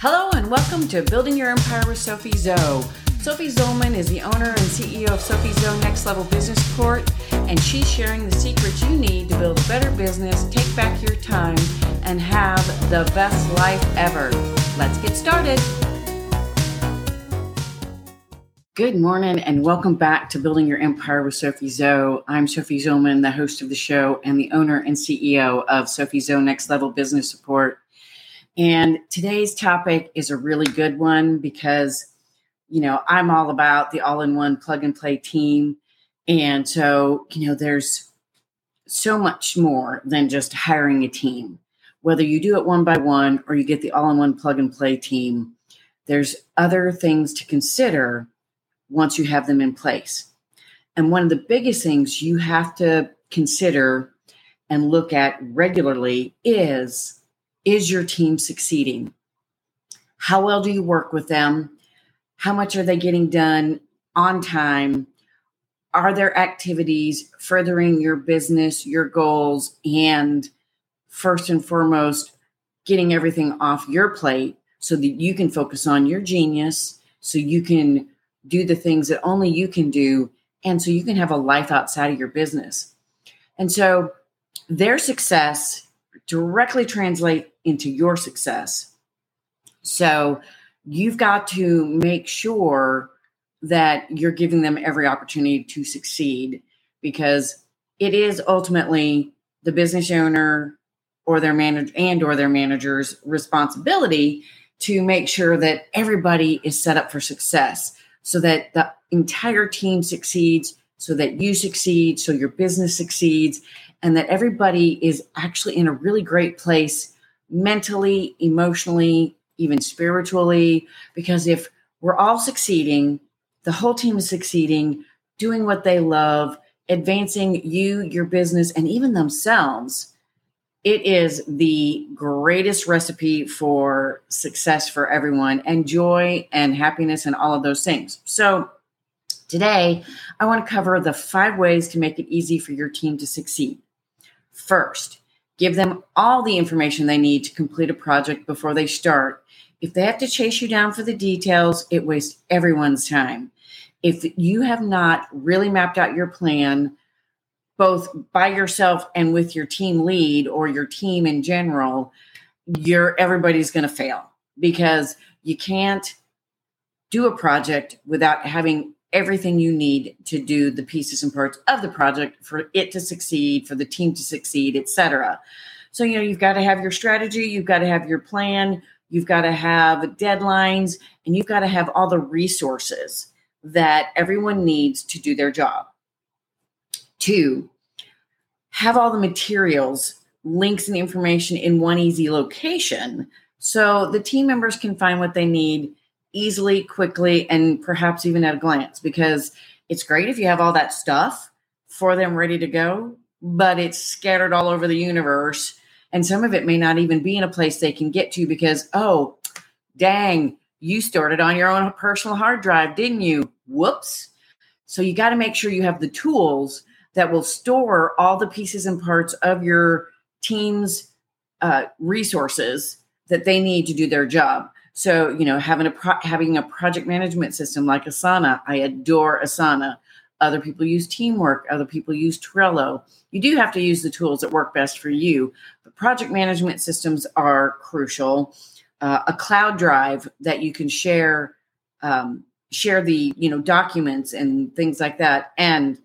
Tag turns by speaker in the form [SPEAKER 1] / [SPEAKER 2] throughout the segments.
[SPEAKER 1] Hello and welcome to Building Your Empire with Sophie Zo. Sophie Zollmann is the owner and CEO of Sophie Zo Next Level Business Support, and she's sharing the secrets you need to build a better business, take back your time, and have the best life ever. Let's get started. Good morning and welcome back to Building Your Empire with Sophie Zo. I'm Sophie Zollmann, the host of the show and the owner and CEO of Sophie Zoe Next Level Business Support. And today's topic is a really good one because, you know, I'm all about the all in one plug and play team. And so, you know, there's so much more than just hiring a team. Whether you do it one by one or you get the all in one plug and play team, there's other things to consider once you have them in place. And one of the biggest things you have to consider and look at regularly is is your team succeeding? How well do you work with them? How much are they getting done on time? Are there activities furthering your business, your goals, and first and foremost, getting everything off your plate so that you can focus on your genius, so you can do the things that only you can do, and so you can have a life outside of your business. And so their success directly translate into your success. So you've got to make sure that you're giving them every opportunity to succeed because it is ultimately the business owner or their manager and or their manager's responsibility to make sure that everybody is set up for success so that the entire team succeeds so that you succeed so your business succeeds and that everybody is actually in a really great place mentally, emotionally, even spiritually. Because if we're all succeeding, the whole team is succeeding, doing what they love, advancing you, your business, and even themselves, it is the greatest recipe for success for everyone and joy and happiness and all of those things. So, today I want to cover the five ways to make it easy for your team to succeed. First, give them all the information they need to complete a project before they start. If they have to chase you down for the details, it wastes everyone's time. If you have not really mapped out your plan, both by yourself and with your team lead or your team in general, you're everybody's going to fail because you can't do a project without having everything you need to do the pieces and parts of the project for it to succeed, for the team to succeed, etc. So, you know, you've got to have your strategy, you've got to have your plan, you've got to have deadlines, and you've got to have all the resources that everyone needs to do their job. Two, have all the materials, links, and information in one easy location so the team members can find what they need easily, quickly, and perhaps even at a glance because it's great if you have all that stuff for them ready to go, but it's scattered all over the universe. And some of it may not even be in a place they can get to because, oh, dang, you stored it on your own personal hard drive, didn't you? Whoops. So you got to make sure you have the tools that will store all the pieces and parts of your team's uh, resources that they need to do their job. So, you know, having a pro- having a project management system like Asana, I adore Asana. Other people use Teamwork, other people use Trello. You do have to use the tools that work best for you, but project management systems are crucial. Uh, a cloud drive that you can share um, share the you know documents and things like that, and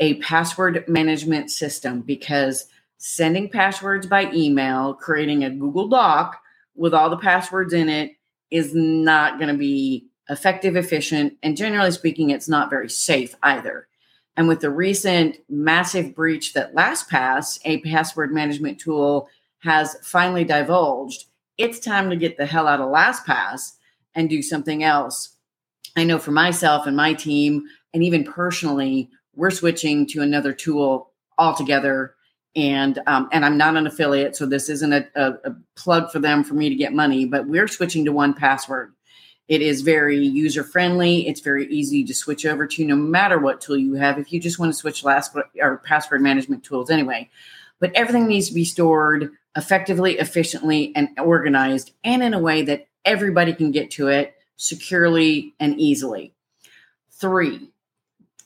[SPEAKER 1] a password management system because sending passwords by email, creating a Google Doc with all the passwords in it is not going to be effective, efficient, and generally speaking, it's not very safe either. And with the recent massive breach that LastPass, a password management tool, has finally divulged, it's time to get the hell out of LastPass and do something else. I know for myself and my team, and even personally, we're switching to another tool altogether and um, and I'm not an affiliate, so this isn't a, a, a, plug for them for me to get money. But we're switching to 1Password. It is very user friendly. It's very easy to switch over to, no matter what tool you have. If you just want to switch last or password management tools, anyway. but everything needs to be stored effectively, efficiently, and organized, and in a way that everybody can get to it securely and easily. Three,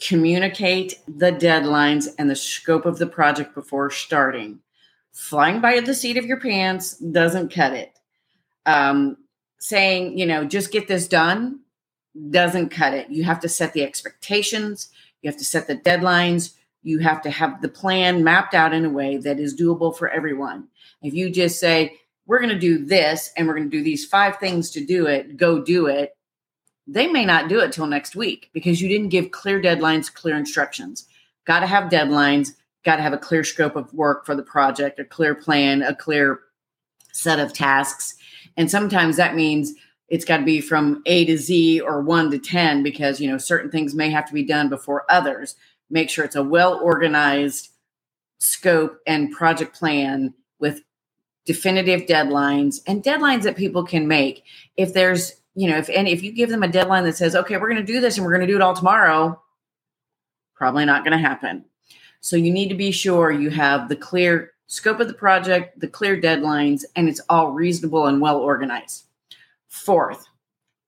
[SPEAKER 1] communicate the deadlines and the scope of the project before starting. Flying by the seat of your pants doesn't cut it. Um, saying, you know, just get this done doesn't cut it. You have to set the expectations, you have to set the deadlines, you have to have the plan mapped out in a way that is doable for everyone. If you just say, we're going to do this and we're going to do these five things to do it, go do it, they may not do it till next week because you didn't give clear deadlines, clear instructions. Got to have deadlines, got to have a clear scope of work for the project, a clear plan, a clear set of tasks. And sometimes that means it's got to be from A to Z or 1 to 10 because, you know, certain things may have to be done before others. Make sure it's a well organized scope and project plan with definitive deadlines and deadlines that people can make. If there's, you know, if and if you give them a deadline that says, "Okay, we're going to do this and we're going to do it all tomorrow," probably not going to happen. So you need to be sure you have the clear scope of the project, the clear deadlines, and it's all reasonable and well organized. Fourth,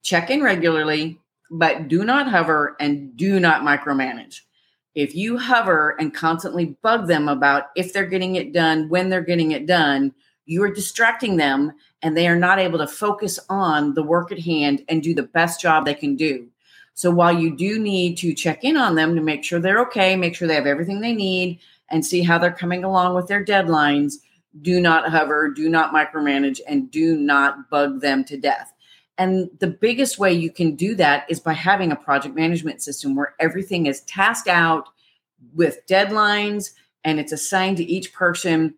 [SPEAKER 1] check in regularly, but do not hover and do not micromanage. If you hover and constantly bug them about if they're getting it done, when they're getting it done, you are distracting them and they are not able to focus on the work at hand and do the best job they can do. So while you do need to check in on them to make sure they're okay, make sure they have everything they need, and see how they're coming along with their deadlines, do not hover, do not micromanage, and do not bug them to death. And the biggest way you can do that is by having a project management system where everything is tasked out with deadlines and it's assigned to each person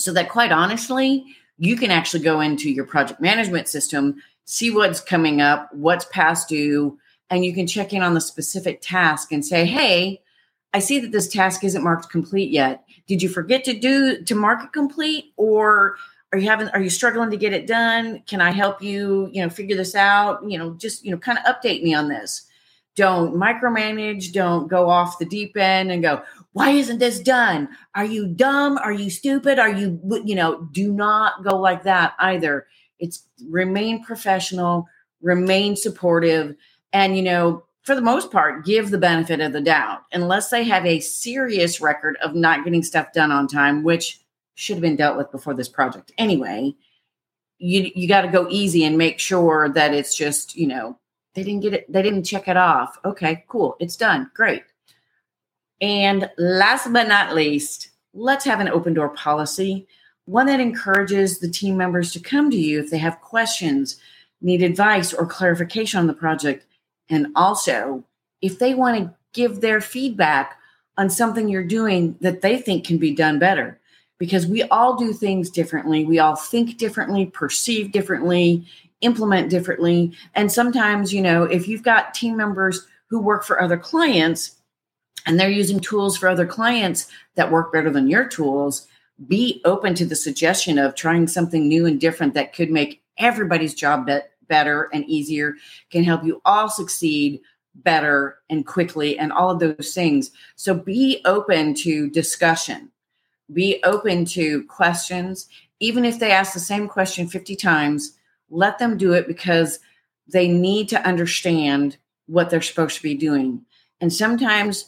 [SPEAKER 1] so that quite honestly, you can actually go into your project management system, see what's coming up, what's past due, and you can check in on the specific task and say, hey, I see that this task isn't marked complete yet. Did you forget to do to mark it complete or are you having are you struggling to get it done? Can I help you, you know, figure this out? You know, just, you know, kind of update me on this. Don't micromanage, don't go off the deep end and go, why isn't this done? Are you dumb? Are you stupid? Are you, you know, do not go like that either. It's remain professional, remain supportive, and, you know, for the most part, give the benefit of the doubt, unless they have a serious record of not getting stuff done on time, which should have been dealt with before this project anyway. You you got to go easy and make sure that it's just you know they didn't get it they didn't check it off. Okay, cool, it's done, great. And last but not least, let's have an open door policy, one that encourages the team members to come to you if they have questions, need advice or clarification on the project, and also if they want to give their feedback on something you're doing that they think can be done better. Because we all do things differently, we all think differently, perceive differently, implement differently. And sometimes, you know, if you've got team members who work for other clients, and they're using tools for other clients that work better than your tools, be open to the suggestion of trying something new and different that could make everybody's job be- better and easier, can help you all succeed better and quickly, and all of those things. So be open to discussion, be open to questions. Even if they ask the same question 50 times, let them do it because they need to understand what they're supposed to be doing. And sometimes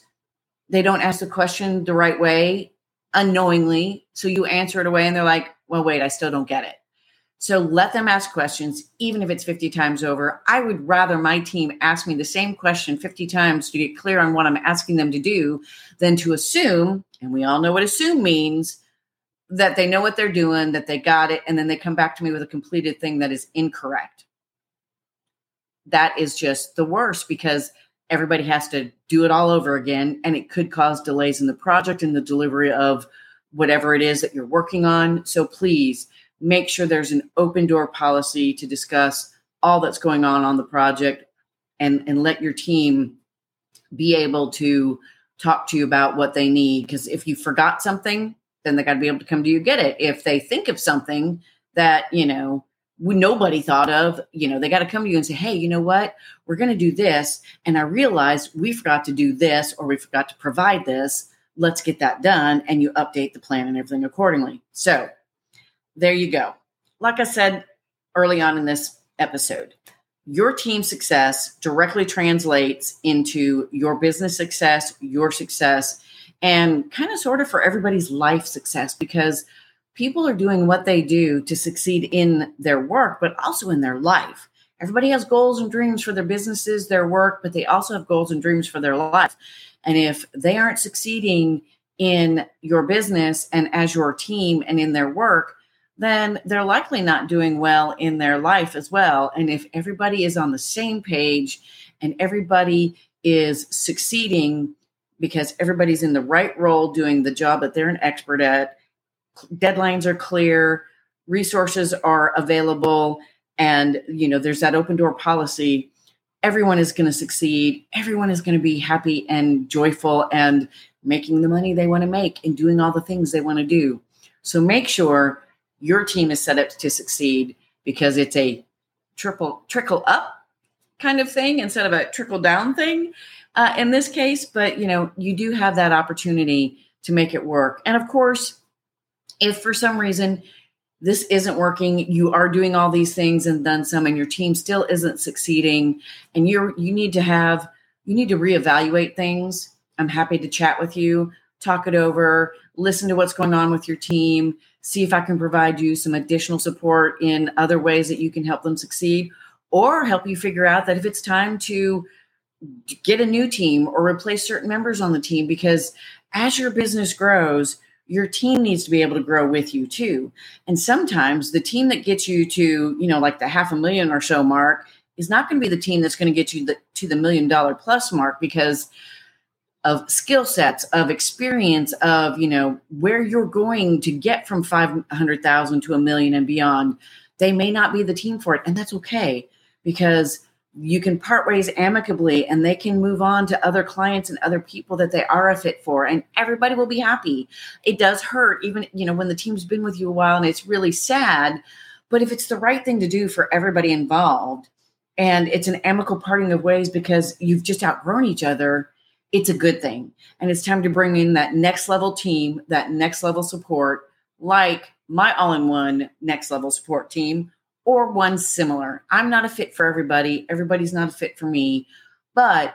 [SPEAKER 1] they don't ask the question the right way unknowingly. So you answer it away and they're like, well, wait, I still don't get it. So let them ask questions, even if it's 50 times over. I would rather my team ask me the same question 50 times to get clear on what I'm asking them to do than to assume, and we all know what assume means, that they know what they're doing, that they got it, and then they come back to me with a completed thing that is incorrect. That is just the worst because everybody has to do it all over again and it could cause delays in the project and the delivery of whatever it is that you're working on so please make sure there's an open door policy to discuss all that's going on on the project and and let your team be able to talk to you about what they need because if you forgot something then they got to be able to come to you get it if they think of something that you know we, nobody thought of, you know, they got to come to you and say, hey, you know what? We're going to do this. And I realized we forgot to do this or we forgot to provide this. let's get that done. And you update the plan and everything accordingly. So there you go. Like I said early on in this episode, your team success directly translates into your business success, your success, and kind of sort of for everybody's life success because people are doing what they do to succeed in their work, but also in their life. Everybody has goals and dreams for their businesses, their work, but they also have goals and dreams for their life. And if they aren't succeeding in your business and as your team and in their work, then they're likely not doing well in their life as well. And if everybody is on the same page and everybody is succeeding because everybody's in the right role doing the job that they're an expert at, deadlines are clear, resources are available, and you know there's that open door policy. Everyone is going to succeed. Everyone is going to be happy and joyful and making the money they want to make and doing all the things they want to do. So make sure your team is set up to succeed because it's a triple trickle up kind of thing instead of a trickle down thing uh, in this case but you know you do have that opportunity to make it work. And of course if for some reason this isn't working you are doing all these things and then some and your team still isn't succeeding and you're you need to have you need to reevaluate things i'm happy to chat with you talk it over listen to what's going on with your team see if I can provide you some additional support in other ways that you can help them succeed or help you figure out that if it's time to get a new team or replace certain members on the team because as your business grows your team needs to be able to grow with you too. And sometimes the team that gets you to you know like the half a million or so mark is not going to be the team that's going to get you the, to the million dollar plus mark because of skill sets of experience of you know where you're going to get from 500,000 to a million and beyond. They may not be the team for it and that's okay because you can part ways amicably and they can move on to other clients and other people that they are a fit for and everybody will be happy it does hurt even you know when the team's been with you a while and it's really sad but if it's the right thing to do for everybody involved and it's an amicable parting of ways because you've just outgrown each other it's a good thing. And it's time to bring in that next level team, that next level support, like my all in one next level support team or one similar. I'm not a fit for everybody. Everybody's not a fit for me. But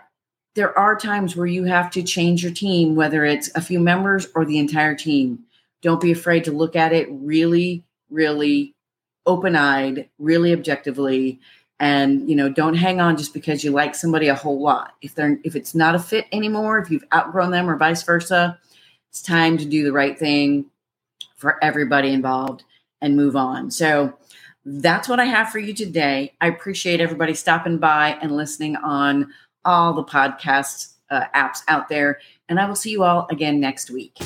[SPEAKER 1] there are times where you have to change your team, whether it's a few members or the entire team. Don't be afraid to look at it really, really open eyed, really objectively, and you know don't hang on just because you like somebody a whole lot if they're if it's not a fit anymore if you've outgrown them or vice versa it's time to do the right thing for everybody involved and move on so that's what i have for you today i appreciate everybody stopping by and listening on all the podcast uh, apps out there and i will see you all again next week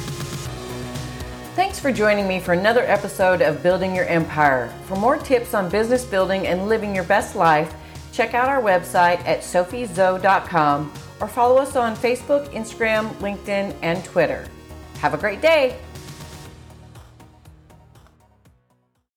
[SPEAKER 1] Thanks for joining me for another episode of Building Your Empire. For more tips on business building and living your best life, check out our website at sophiezo.com or follow us on Facebook, Instagram, LinkedIn, and Twitter. Have a great day.